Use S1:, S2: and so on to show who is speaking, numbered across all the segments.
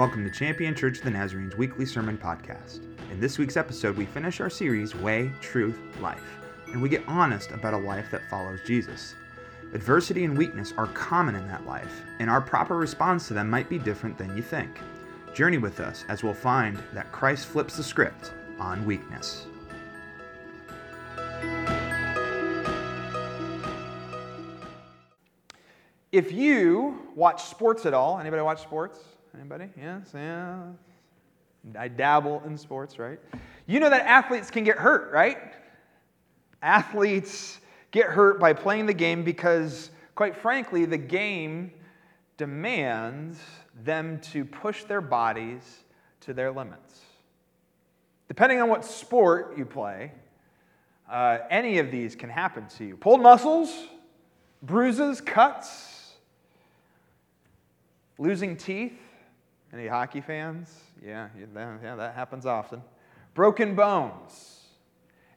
S1: Welcome to Champion Church of the Nazarene's weekly sermon podcast. In this week's episode, we finish our series, Way, Truth, Life, and we get honest about a life that follows Jesus. Adversity and weakness are common in that life, and our proper response to them might be different than you think. Journey with us as we'll find that Christ flips the script on weakness.
S2: If you watch sports at all, anybody watch sports? Anybody? Yes, yeah. I dabble in sports, right? You know that athletes can get hurt, right? Athletes get hurt by playing the game because, quite frankly, the game demands them to push their bodies to their limits. Depending on what sport you play, uh, any of these can happen to you. Pulled muscles, bruises, cuts, losing teeth. Any hockey fans? Yeah, yeah, that happens often. Broken bones.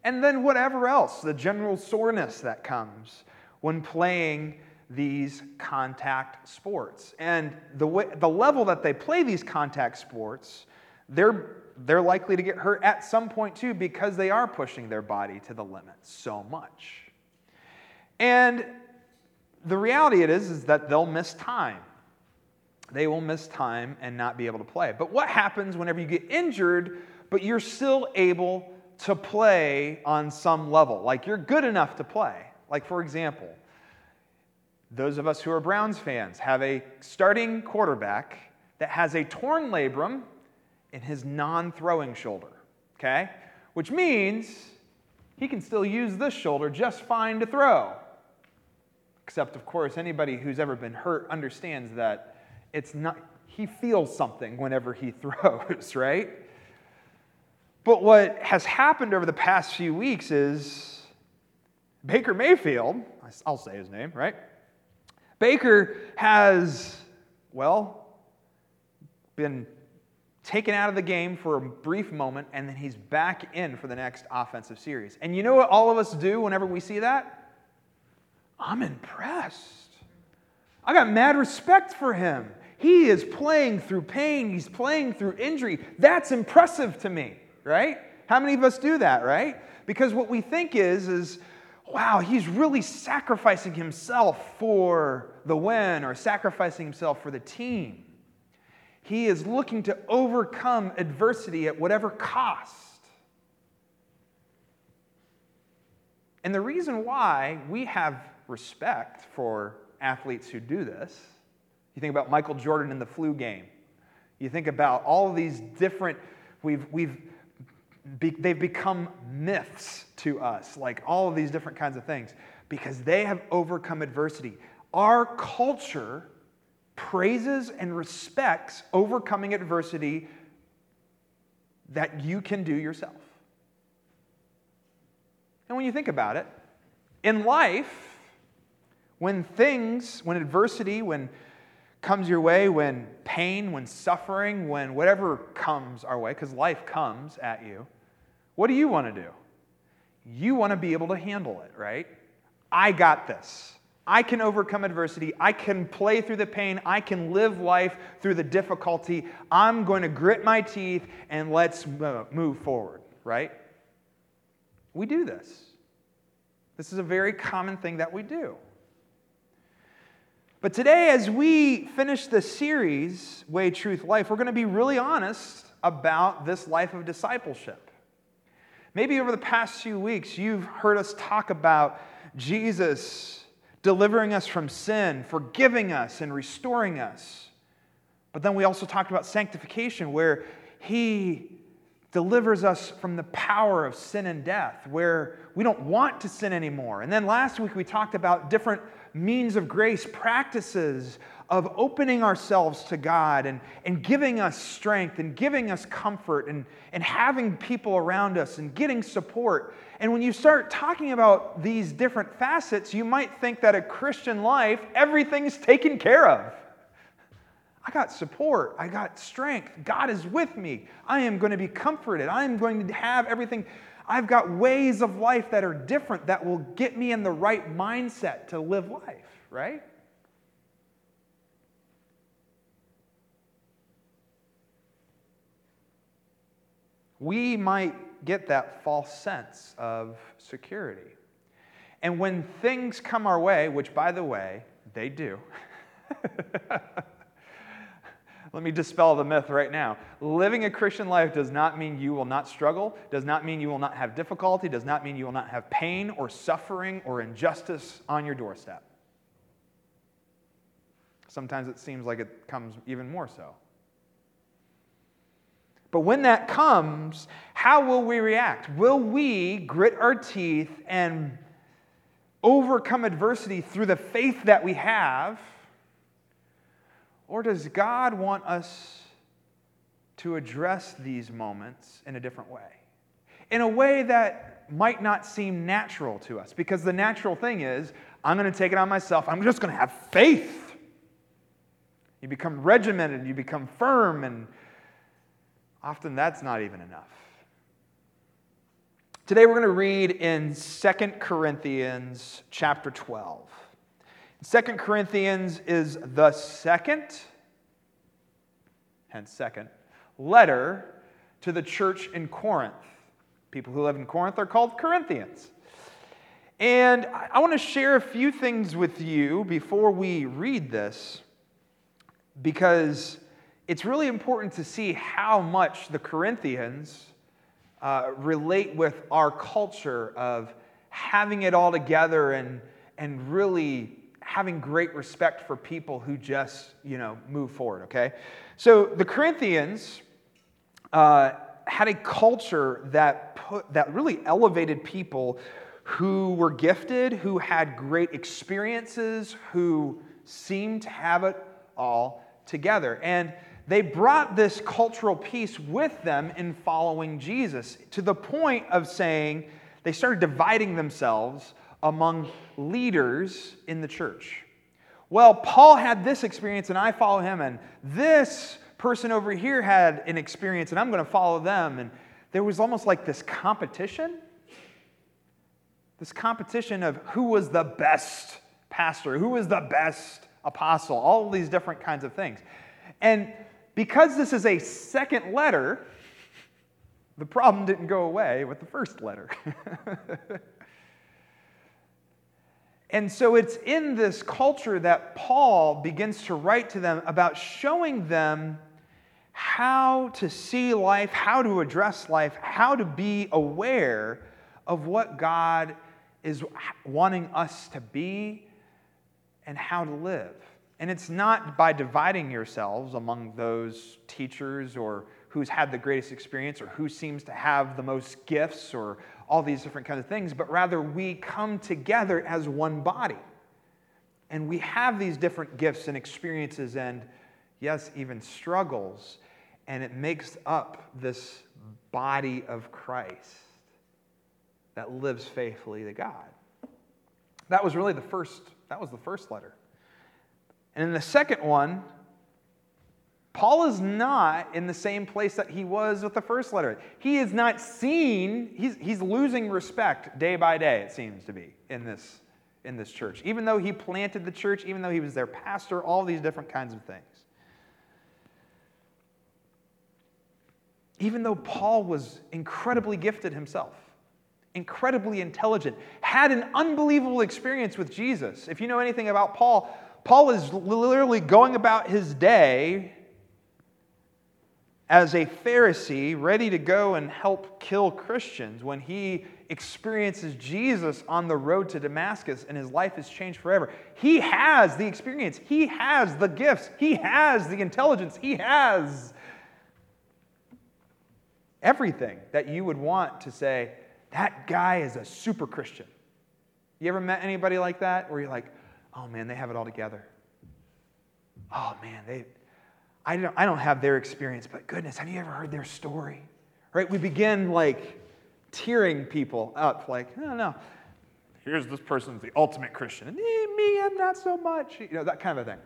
S2: And then whatever else, the general soreness that comes when playing these contact sports. And the, way, the level that they play these contact sports, they're, they're likely to get hurt at some point too because they are pushing their body to the limit so much. And the reality it is is that they'll miss time. They will miss time and not be able to play. But what happens whenever you get injured, but you're still able to play on some level? Like you're good enough to play. Like, for example, those of us who are Browns fans have a starting quarterback that has a torn labrum in his non throwing shoulder, okay? Which means he can still use this shoulder just fine to throw. Except, of course, anybody who's ever been hurt understands that it's not, he feels something whenever he throws, right? But what has happened over the past few weeks is Baker Mayfield, I'll say his name, right? Baker has, well, been taken out of the game for a brief moment, and then he's back in for the next offensive series. And you know what all of us do whenever we see that? I'm impressed. I got mad respect for him. He is playing through pain, he's playing through injury. That's impressive to me, right? How many of us do that, right? Because what we think is, is, wow, he's really sacrificing himself for the win or sacrificing himself for the team. He is looking to overcome adversity at whatever cost. And the reason why we have respect for athletes who do this, you think about Michael Jordan in the flu game. You think about all of these different, we've, we've be, they've become myths to us, like all of these different kinds of things, because they have overcome adversity. Our culture praises and respects overcoming adversity that you can do yourself. And when you think about it, in life, when things, when adversity, when comes your way, when pain, when suffering, when whatever comes our way, because life comes at you, what do you want to do? You want to be able to handle it, right? I got this. I can overcome adversity. I can play through the pain. I can live life through the difficulty. I'm going to grit my teeth and let's uh, move forward, right? We do this. This is a very common thing that we do. But today, as we finish this series, Way, Truth, Life, we're going to be really honest about this life of discipleship. Maybe over the past few weeks, you've heard us talk about Jesus delivering us from sin, forgiving us, and restoring us. But then we also talked about sanctification, where He delivers us from the power of sin and death, where we don't want to sin anymore. And then last week we talked about different means of grace, practices of opening ourselves to God and, and giving us strength and giving us comfort and, and having people around us and getting support. And when you start talking about these different facets, you might think that a Christian life, everything's taken care of. I got support. I got strength. God is with me. I am going to be comforted. I am going to have everything. I've got ways of life that are different that will get me in the right mindset to live life, right? we might get that false sense of security. And when things come our way, which by the way, they do, let me dispel the myth right now. Living a Christian life does not mean you will not struggle, does not mean you will not have difficulty, does not mean you will not have pain or suffering or injustice on your doorstep. Sometimes it seems like it comes even more so. But when that comes, how will we react? Will we grit our teeth and overcome adversity through the faith that we have? Or does God want us to address these moments in a different way? In a way that might not seem natural to us, because the natural thing is, I'm going to take it on myself. I'm just going to have faith. You become regimented, you become firm, and Often that's not even enough. Today we're going to read in 2 Corinthians chapter 12. 2 Corinthians is the second, hence second, letter to the church in Corinth. People who live in Corinth are called Corinthians. And I want to share a few things with you before we read this because it's really important to see how much the Corinthians uh, relate with our culture of having it all together and, and really having great respect for people who just, you know, move forward, okay? So the Corinthians uh, had a culture that, put, that really elevated people who were gifted, who had great experiences, who seemed to have it all together. And they brought this cultural piece with them in following Jesus to the point of saying they started dividing themselves among leaders in the church. Well, Paul had this experience and I follow him, and this person over here had an experience and I'm going to follow them. And there was almost like this competition. This competition of who was the best pastor, who was the best apostle, all these different kinds of things. And because this is a second letter, the problem didn't go away with the first letter. and so it's in this culture that Paul begins to write to them about showing them how to see life, how to address life, how to be aware of what God is wanting us to be and how to live. And it's not by dividing yourselves among those teachers or who's had the greatest experience or who seems to have the most gifts or all these different kinds of things, but rather we come together as one body. And we have these different gifts and experiences and, yes, even struggles. And it makes up this body of Christ that lives faithfully to God. That was really the first, that was the first letter. And in the second one, Paul is not in the same place that he was with the first letter. He is not seen, he's, he's losing respect day by day, it seems to be, in this, in this church. Even though he planted the church, even though he was their pastor, all these different kinds of things. Even though Paul was incredibly gifted himself, incredibly intelligent, had an unbelievable experience with Jesus. If you know anything about Paul, Paul is literally going about his day as a Pharisee ready to go and help kill Christians when he experiences Jesus on the road to Damascus and his life is changed forever. He has the experience, he has the gifts, he has the intelligence, he has everything that you would want to say, that guy is a super Christian. You ever met anybody like that where you're like, oh man, they have it all together. Oh man, they, I don't, I don't have their experience, but goodness, have you ever heard their story? Right? We begin like tearing people up, like, no, no, here's this person's the ultimate Christian, and eh, me, I'm not so much, you know, that kind of a thing.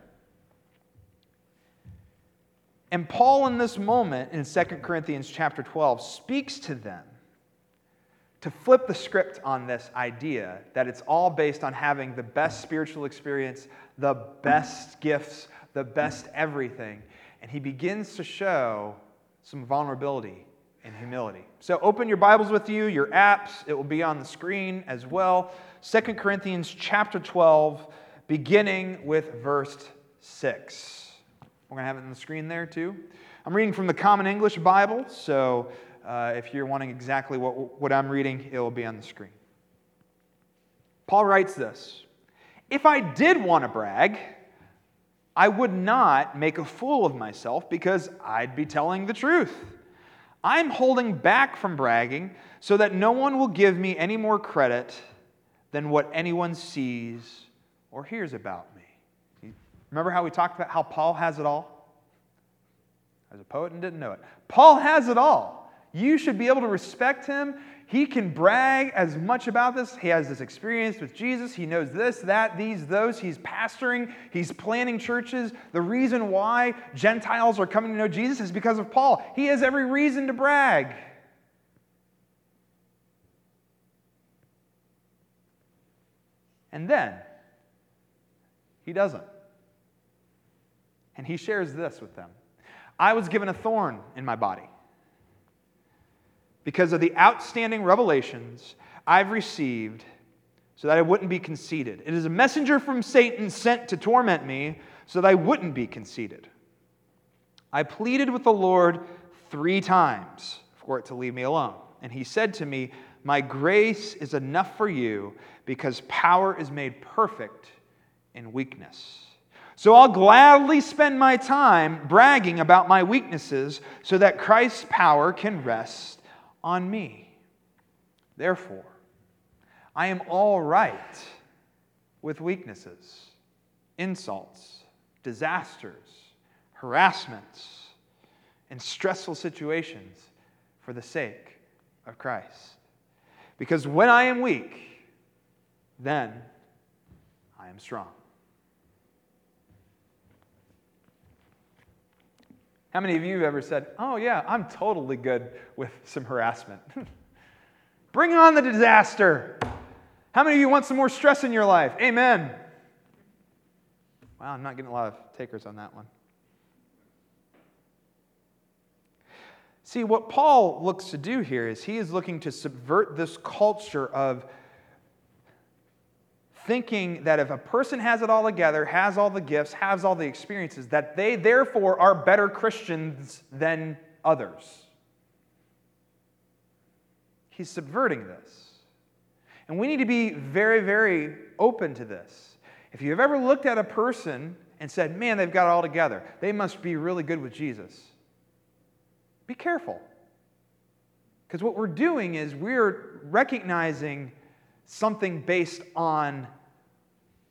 S2: And Paul, in this moment in 2 Corinthians chapter 12, speaks to them to flip the script on this idea that it's all based on having the best spiritual experience, the best gifts, the best everything. And he begins to show some vulnerability and humility. So open your Bibles with you, your apps, it will be on the screen as well. 2 Corinthians chapter 12, beginning with verse 6. We're going to have it on the screen there too. I'm reading from the Common English Bible, so uh, if you're wanting exactly what, what I'm reading, it will be on the screen. Paul writes this If I did want to brag, I would not make a fool of myself because I'd be telling the truth. I'm holding back from bragging so that no one will give me any more credit than what anyone sees or hears about me. Remember how we talked about how Paul has it all? As a poet and didn't know it. Paul has it all. You should be able to respect him. He can brag as much about this. He has this experience with Jesus. He knows this, that, these, those. He's pastoring, he's planning churches. The reason why Gentiles are coming to know Jesus is because of Paul. He has every reason to brag. And then he doesn't. And he shares this with them I was given a thorn in my body because of the outstanding revelations I've received so that I wouldn't be conceited. It is a messenger from Satan sent to torment me so that I wouldn't be conceited. I pleaded with the Lord three times for it to leave me alone. And he said to me, My grace is enough for you because power is made perfect in weakness. So I'll gladly spend my time bragging about my weaknesses so that Christ's power can rest on me. Therefore, I am all right with weaknesses, insults, disasters, harassments, and stressful situations for the sake of Christ. Because when I am weak, then I am strong. How many of you have ever said, Oh, yeah, I'm totally good with some harassment? Bring on the disaster. How many of you want some more stress in your life? Amen. Wow, I'm not getting a lot of takers on that one. See, what Paul looks to do here is he is looking to subvert this culture of thinking that if a person has it all together, has all the gifts, has all the experiences, that they therefore are better Christians than others. He's subverting this. And we need to be very, very open to this. If you've ever looked at a person and said, man, they've got it all together, they must be really good with Jesus, be careful. Because what we're doing is we're recognizing something based on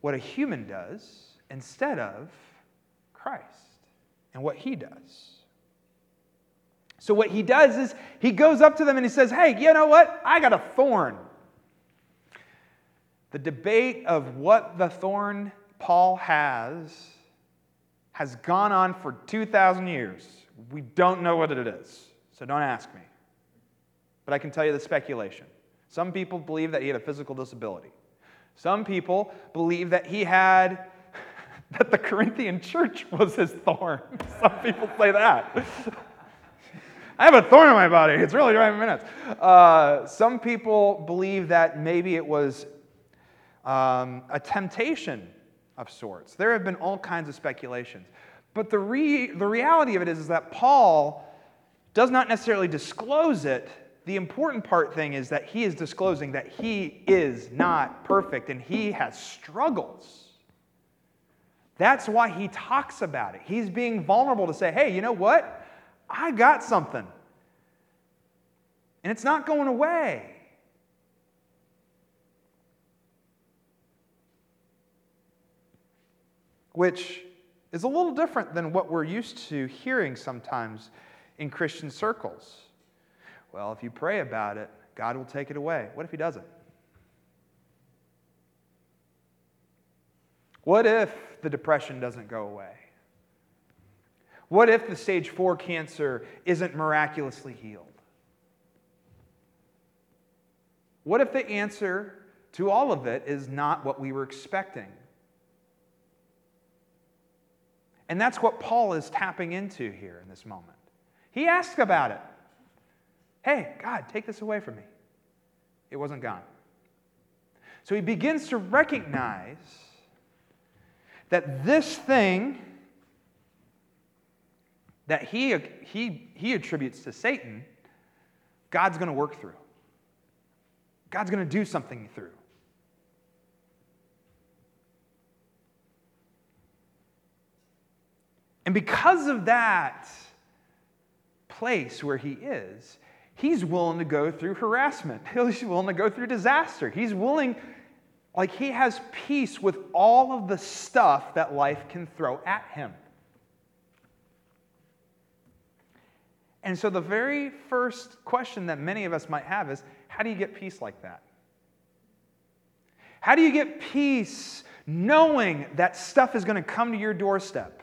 S2: what a human does instead of Christ and what he does. So, what he does is he goes up to them and he says, Hey, you know what? I got a thorn. The debate of what the thorn Paul has has gone on for 2,000 years. We don't know what it is, so don't ask me. But I can tell you the speculation. Some people believe that he had a physical disability. Some people believe that he had, that the Corinthian church was his thorn. Some people say that. I have a thorn in my body. It's really driving me nuts. Uh, some people believe that maybe it was um, a temptation of sorts. There have been all kinds of speculations. But the, re- the reality of it is, is that Paul does not necessarily disclose it the important part thing is that he is disclosing that he is not perfect and he has struggles. That's why he talks about it. He's being vulnerable to say, hey, you know what? I got something. And it's not going away. Which is a little different than what we're used to hearing sometimes in Christian circles. Well, if you pray about it, God will take it away. What if He doesn't? What if the depression doesn't go away? What if the stage four cancer isn't miraculously healed? What if the answer to all of it is not what we were expecting? And that's what Paul is tapping into here in this moment. He asks about it. Hey, God, take this away from me. It wasn't gone. So he begins to recognize that this thing that he, he, he attributes to Satan, God's going to work through. God's going to do something through. And because of that place where he is, he's willing to go through harassment. He's willing to go through disaster. He's willing, like, he has peace with all of the stuff that life can throw at him. And so, the very first question that many of us might have is how do you get peace like that? How do you get peace knowing that stuff is going to come to your doorstep?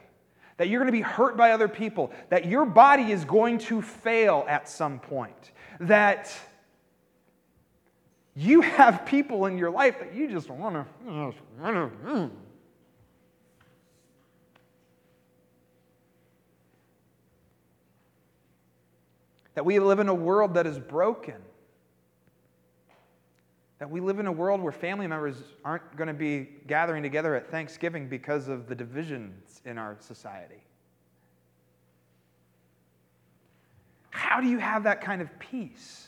S2: That you're going to be hurt by other people, that your body is going to fail at some point, that you have people in your life that you just want to. that we live in a world that is broken. That we live in a world where family members aren't going to be gathering together at Thanksgiving because of the divisions in our society. How do you have that kind of peace?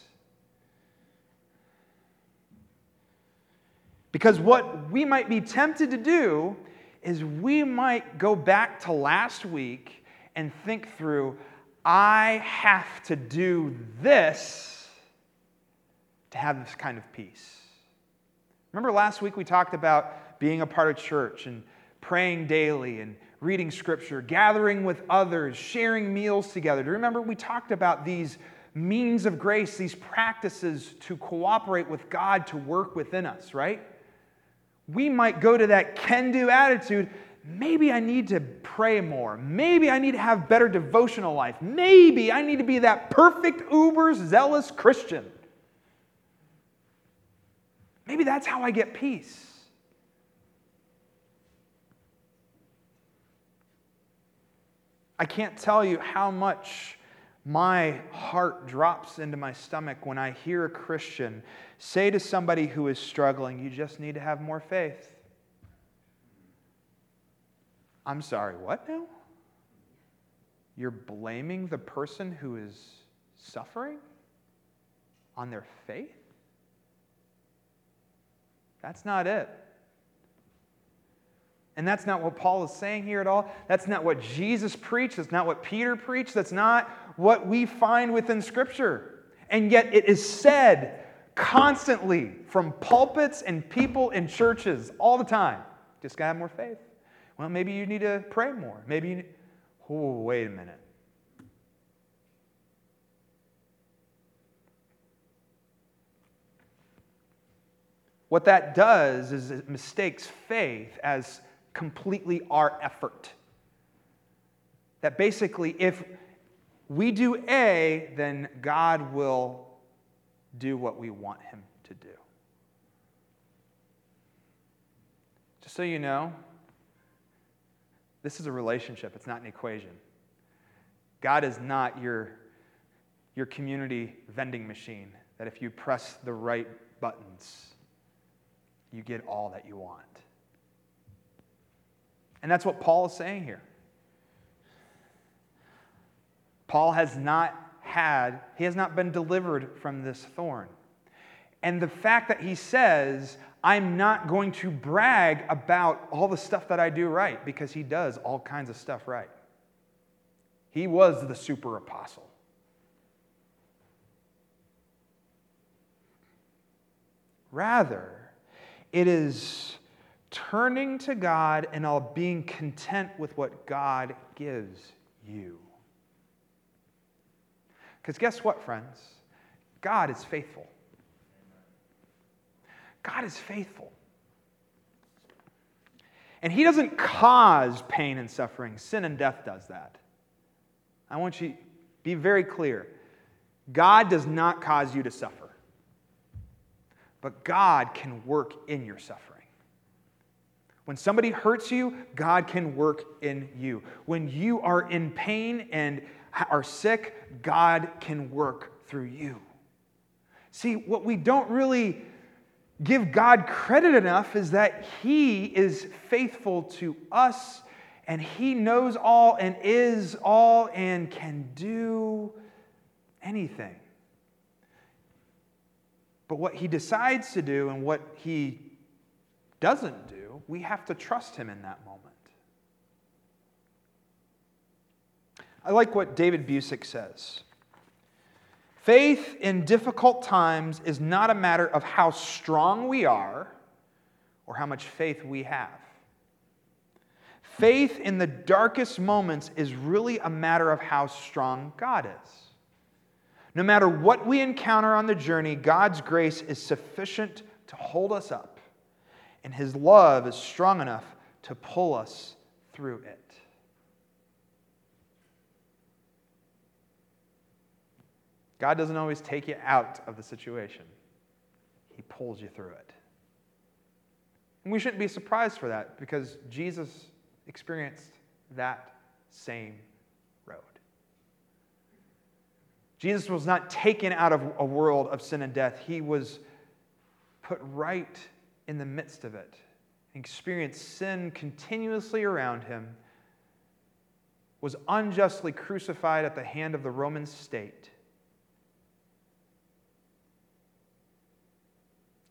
S2: Because what we might be tempted to do is we might go back to last week and think through I have to do this to have this kind of peace. Remember last week we talked about being a part of church and praying daily and reading scripture, gathering with others, sharing meals together. Do you remember we talked about these means of grace, these practices to cooperate with God to work within us, right? We might go to that can do attitude maybe I need to pray more. Maybe I need to have better devotional life. Maybe I need to be that perfect uber zealous Christian. Maybe that's how I get peace. I can't tell you how much my heart drops into my stomach when I hear a Christian say to somebody who is struggling, You just need to have more faith. I'm sorry, what now? You're blaming the person who is suffering on their faith? That's not it. And that's not what Paul is saying here at all. That's not what Jesus preached. That's not what Peter preached. That's not what we find within Scripture. And yet it is said constantly from pulpits and people in churches all the time. Just got to have more faith. Well, maybe you need to pray more. Maybe you need... Oh, wait a minute. What that does is it mistakes faith as completely our effort. That basically, if we do A, then God will do what we want Him to do. Just so you know, this is a relationship, it's not an equation. God is not your, your community vending machine that if you press the right buttons, you get all that you want. And that's what Paul is saying here. Paul has not had, he has not been delivered from this thorn. And the fact that he says, I'm not going to brag about all the stuff that I do right because he does all kinds of stuff right. He was the super apostle. Rather, it is turning to God and all being content with what God gives you. Because guess what, friends? God is faithful. God is faithful. And He doesn't cause pain and suffering, sin and death does that. I want you to be very clear. God does not cause you to suffer, but God can work in your suffering. When somebody hurts you, God can work in you. When you are in pain and are sick, God can work through you. See, what we don't really give God credit enough is that He is faithful to us and He knows all and is all and can do anything. But what He decides to do and what He doesn't do, we have to trust Him in that moment. I like what David Busic says. Faith in difficult times is not a matter of how strong we are or how much faith we have. Faith in the darkest moments is really a matter of how strong God is. No matter what we encounter on the journey, God's grace is sufficient to hold us up, and His love is strong enough to pull us through it. God doesn't always take you out of the situation, He pulls you through it. And we shouldn't be surprised for that because Jesus experienced that same road. Jesus was not taken out of a world of sin and death, He was put right in the midst of it. He experienced sin continuously around him, was unjustly crucified at the hand of the Roman state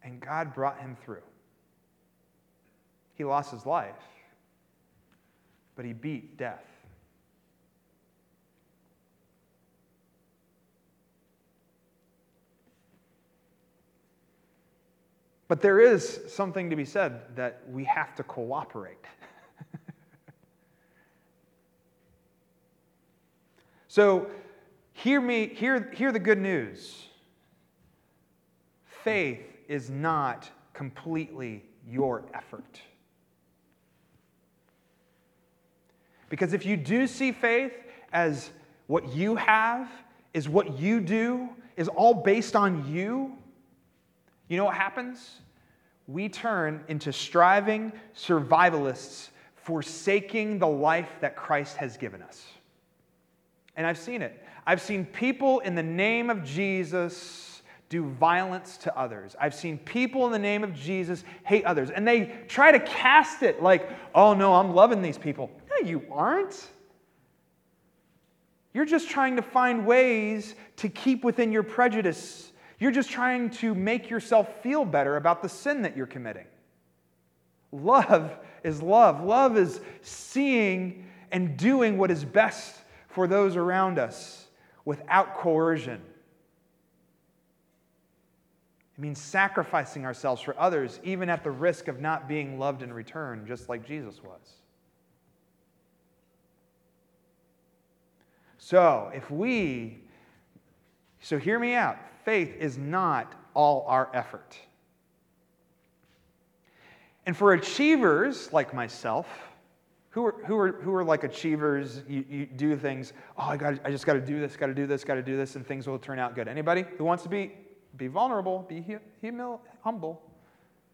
S2: and God brought him through. He lost his life, but he beat death. But there is something to be said that we have to cooperate. so, hear me, hear, hear the good news. Faith is not completely your effort. Because if you do see faith as what you have, is what you do, is all based on you, you know what happens? We turn into striving survivalists, forsaking the life that Christ has given us. And I've seen it. I've seen people in the name of Jesus do violence to others. I've seen people in the name of Jesus hate others, and they try to cast it like, oh no, I'm loving these people. No, you aren't. You're just trying to find ways to keep within your prejudice. You're just trying to make yourself feel better about the sin that you're committing. Love is love. Love is seeing and doing what is best for those around us without coercion. It means sacrificing ourselves for others, even at the risk of not being loved in return, just like Jesus was. So, if we, so hear me out, faith is not all our effort. And for achievers like myself, who are, who are, who are like achievers, you, you do things, oh, I, got I just got to do this, got to do this, got to do this, and things will turn out good. Anybody who wants to be be vulnerable, be humil- humble.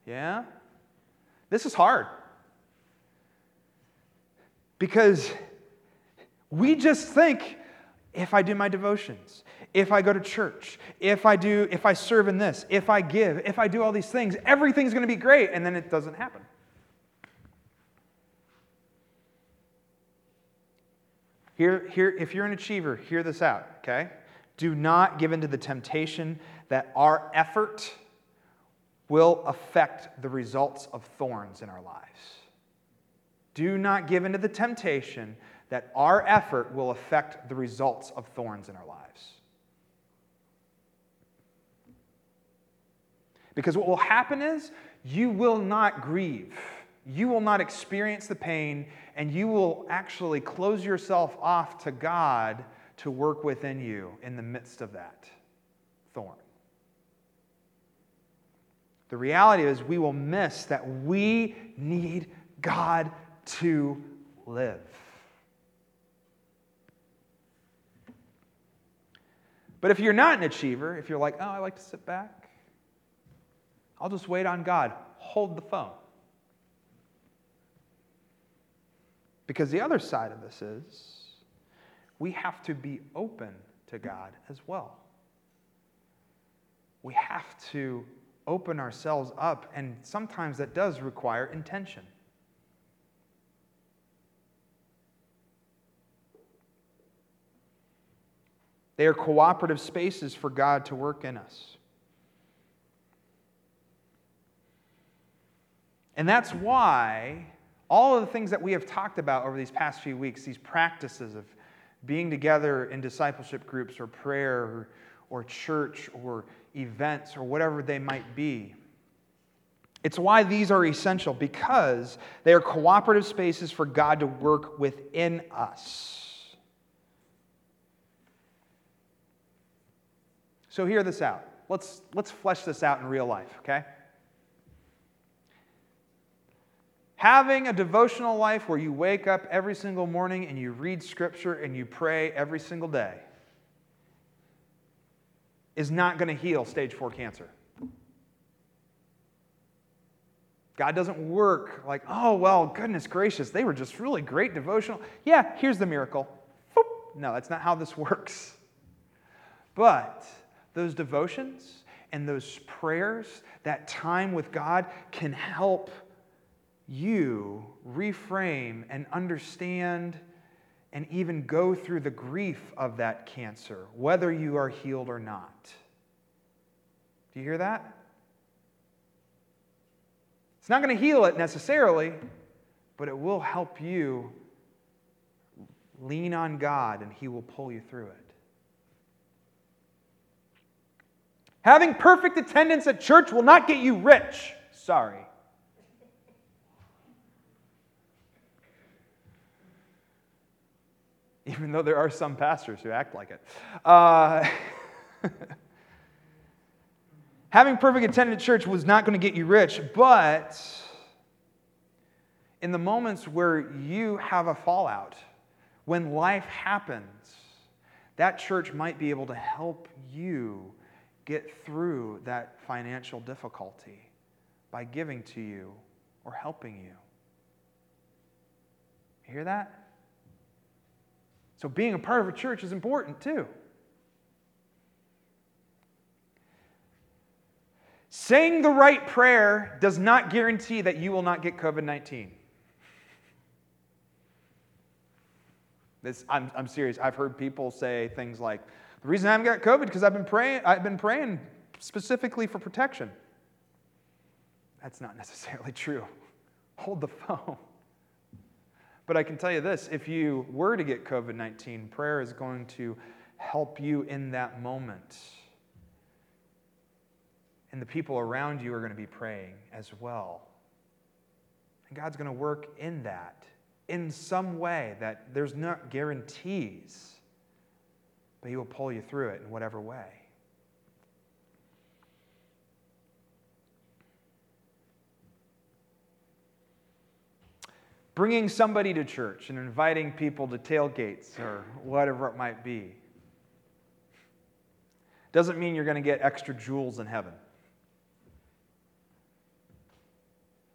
S2: Yeah? This is hard. Because we just think if I do my devotions, if I go to church, if I do if I serve in this, if I give, if I do all these things, everything's going to be great and then it doesn't happen. Here, here, if you're an achiever, hear this out, okay? Do not give in to the temptation that our effort will affect the results of thorns in our lives. Do not give in to the temptation that our effort will affect the results of thorns in our lives. Because what will happen is you will not grieve. You will not experience the pain, and you will actually close yourself off to God to work within you in the midst of that thorn. The reality is, we will miss that we need God to live. But if you're not an achiever, if you're like, oh, I like to sit back, I'll just wait on God, hold the phone. Because the other side of this is, we have to be open to God as well. we have to open ourselves up, and sometimes that does require intention. They are cooperative spaces for God to work in us. And that's why all of the things that we have talked about over these past few weeks, these practices of being together in discipleship groups or prayer or, or church or events or whatever they might be, it's why these are essential because they are cooperative spaces for God to work within us. So, hear this out. Let's, let's flesh this out in real life, okay? Having a devotional life where you wake up every single morning and you read scripture and you pray every single day is not going to heal stage four cancer. God doesn't work like, oh, well, goodness gracious, they were just really great devotional. Yeah, here's the miracle. No, that's not how this works. But those devotions and those prayers, that time with God can help you reframe and understand and even go through the grief of that cancer, whether you are healed or not. Do you hear that? It's not going to heal it necessarily, but it will help you lean on God and He will pull you through it. Having perfect attendance at church will not get you rich. Sorry. even though there are some pastors who act like it. Uh, having perfect attendance at church was not going to get you rich, but in the moments where you have a fallout, when life happens, that church might be able to help you get through that financial difficulty by giving to you or helping you. you hear that? So being a part of a church is important too. Saying the right prayer does not guarantee that you will not get COVID 19. This, I'm, I'm serious. I've heard people say things like, the reason I haven't got COVID because I've been praying, I've been praying specifically for protection. That's not necessarily true. Hold the phone. But I can tell you this if you were to get COVID 19, prayer is going to help you in that moment. And the people around you are going to be praying as well. And God's going to work in that in some way that there's not guarantees, but He will pull you through it in whatever way. bringing somebody to church and inviting people to tailgates or whatever it might be doesn't mean you're going to get extra jewels in heaven.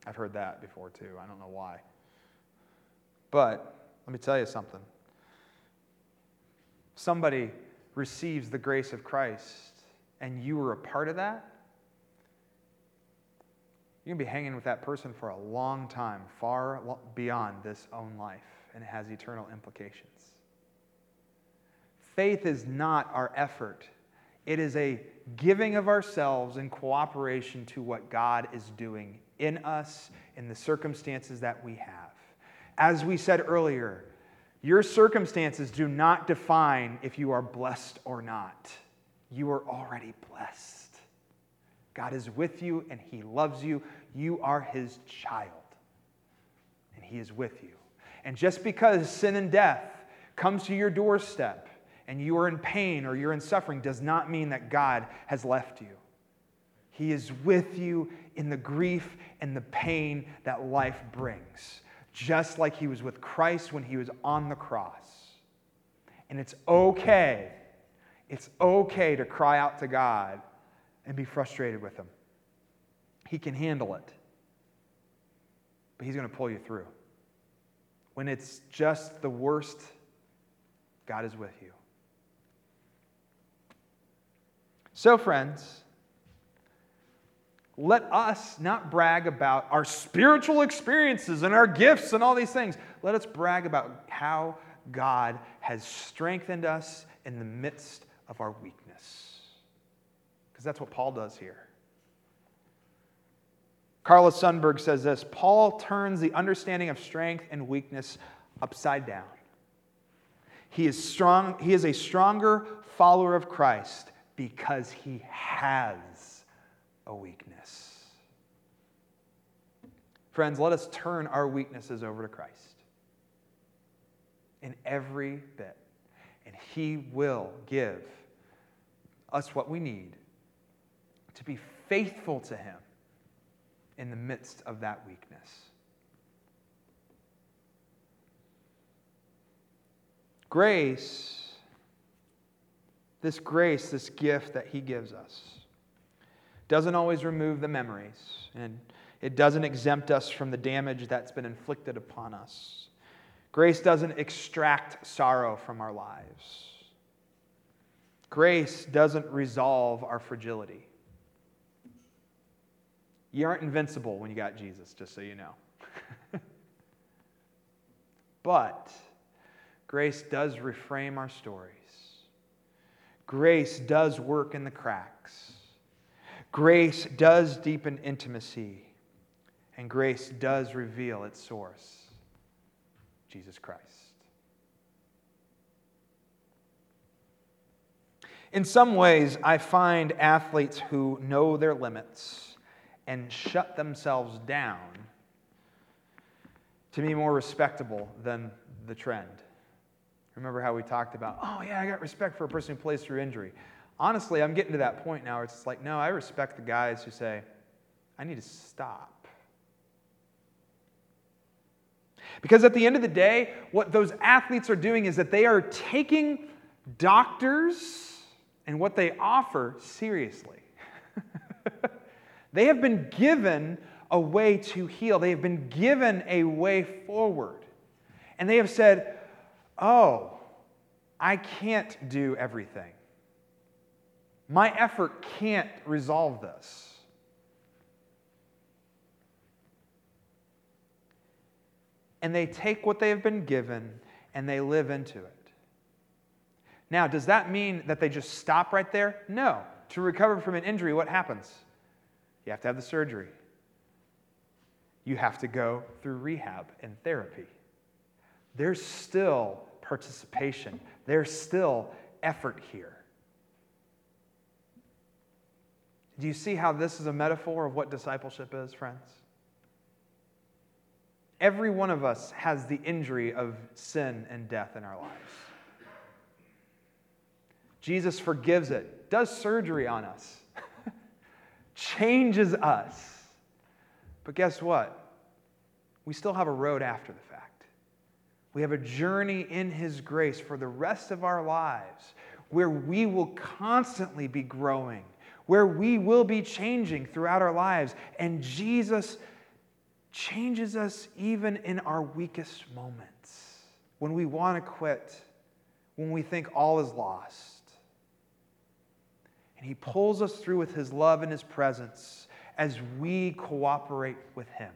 S2: I've heard that before too. I don't know why. But let me tell you something. Somebody receives the grace of Christ and you were a part of that, you're going to be hanging with that person for a long time, far beyond this own life, and it has eternal implications. Faith is not our effort, it is a giving of ourselves in cooperation to what God is doing in us, in the circumstances that we have. As we said earlier, your circumstances do not define if you are blessed or not. You are already blessed. God is with you and He loves you. You are His child, and He is with you. And just because sin and death comes to your doorstep and you are in pain or you're in suffering does not mean that God has left you. He is with you in the grief and the pain that life brings, just like He was with Christ when He was on the cross. And it's okay, it's okay to cry out to God and be frustrated with him. He can handle it, but he's going to pull you through. When it's just the worst, God is with you. So, friends, Let us not brag about our spiritual experiences and our gifts and all these things. Let us brag about how God has strengthened us in the midst of our weakness. Because that's what Paul does here. Carla Sunberg says this Paul turns the understanding of strength and weakness upside down. He is, strong, he is a stronger follower of Christ because he has a weakness. Friends, let us turn our weaknesses over to Christ in every bit, and He will give us what we need to be faithful to Him in the midst of that weakness. Grace, this grace, this gift that He gives us, doesn't always remove the memories, and it doesn't exempt us from the damage that's been inflicted upon us. Grace doesn't extract sorrow from our lives. Grace doesn't resolve our fragility. You aren't invincible when you got Jesus, just so you know. but grace does reframe our stories. Grace does work in the cracks. Grace does deepen intimacy, and grace does reveal its source Jesus Christ. In some ways, I find athletes who know their limits and shut themselves down to be more respectable than the trend. Remember how we talked about, oh, yeah, I got respect for a person who plays through injury honestly, I'm getting to that point now where it's like, no, I respect the guys who say, I need to stop. Because at the end of the day, what those athletes are doing is that they are taking doctors and what they offer seriously. they have been given a way to heal, they have been given a way forward. And they have said, Oh, I can't do everything. My effort can't resolve this. And they take what they have been given and they live into it. Now, does that mean that they just stop right there? No. To recover from an injury, what happens? You have to have the surgery. You have to go through rehab and therapy. There's still participation, there's still effort here. Do you see how this is a metaphor of what discipleship is, friends? Every one of us has the injury of sin and death in our lives. Jesus forgives it, does surgery on us, changes us. But guess what? We still have a road after the fact. We have a journey in His grace for the rest of our lives where we will constantly be growing where we will be changing throughout our lives. And Jesus changes us even in our weakest moments when we want to quit, when we think all is lost. And He pulls us through with His love and His presence as we cooperate with Him.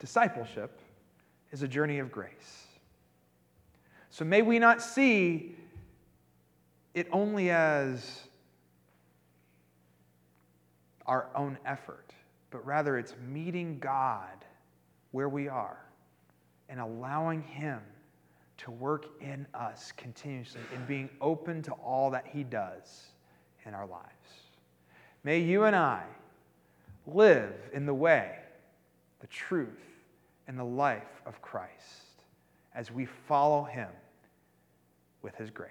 S2: Discipleship is a journey of grace. So may we not see it only as our own effort, but rather it's meeting God where we are and allowing Him to work in us continuously and being open to all that He does in our lives. May you and I live in the way, the truth, and the life of Christ as we follow Him with His grace.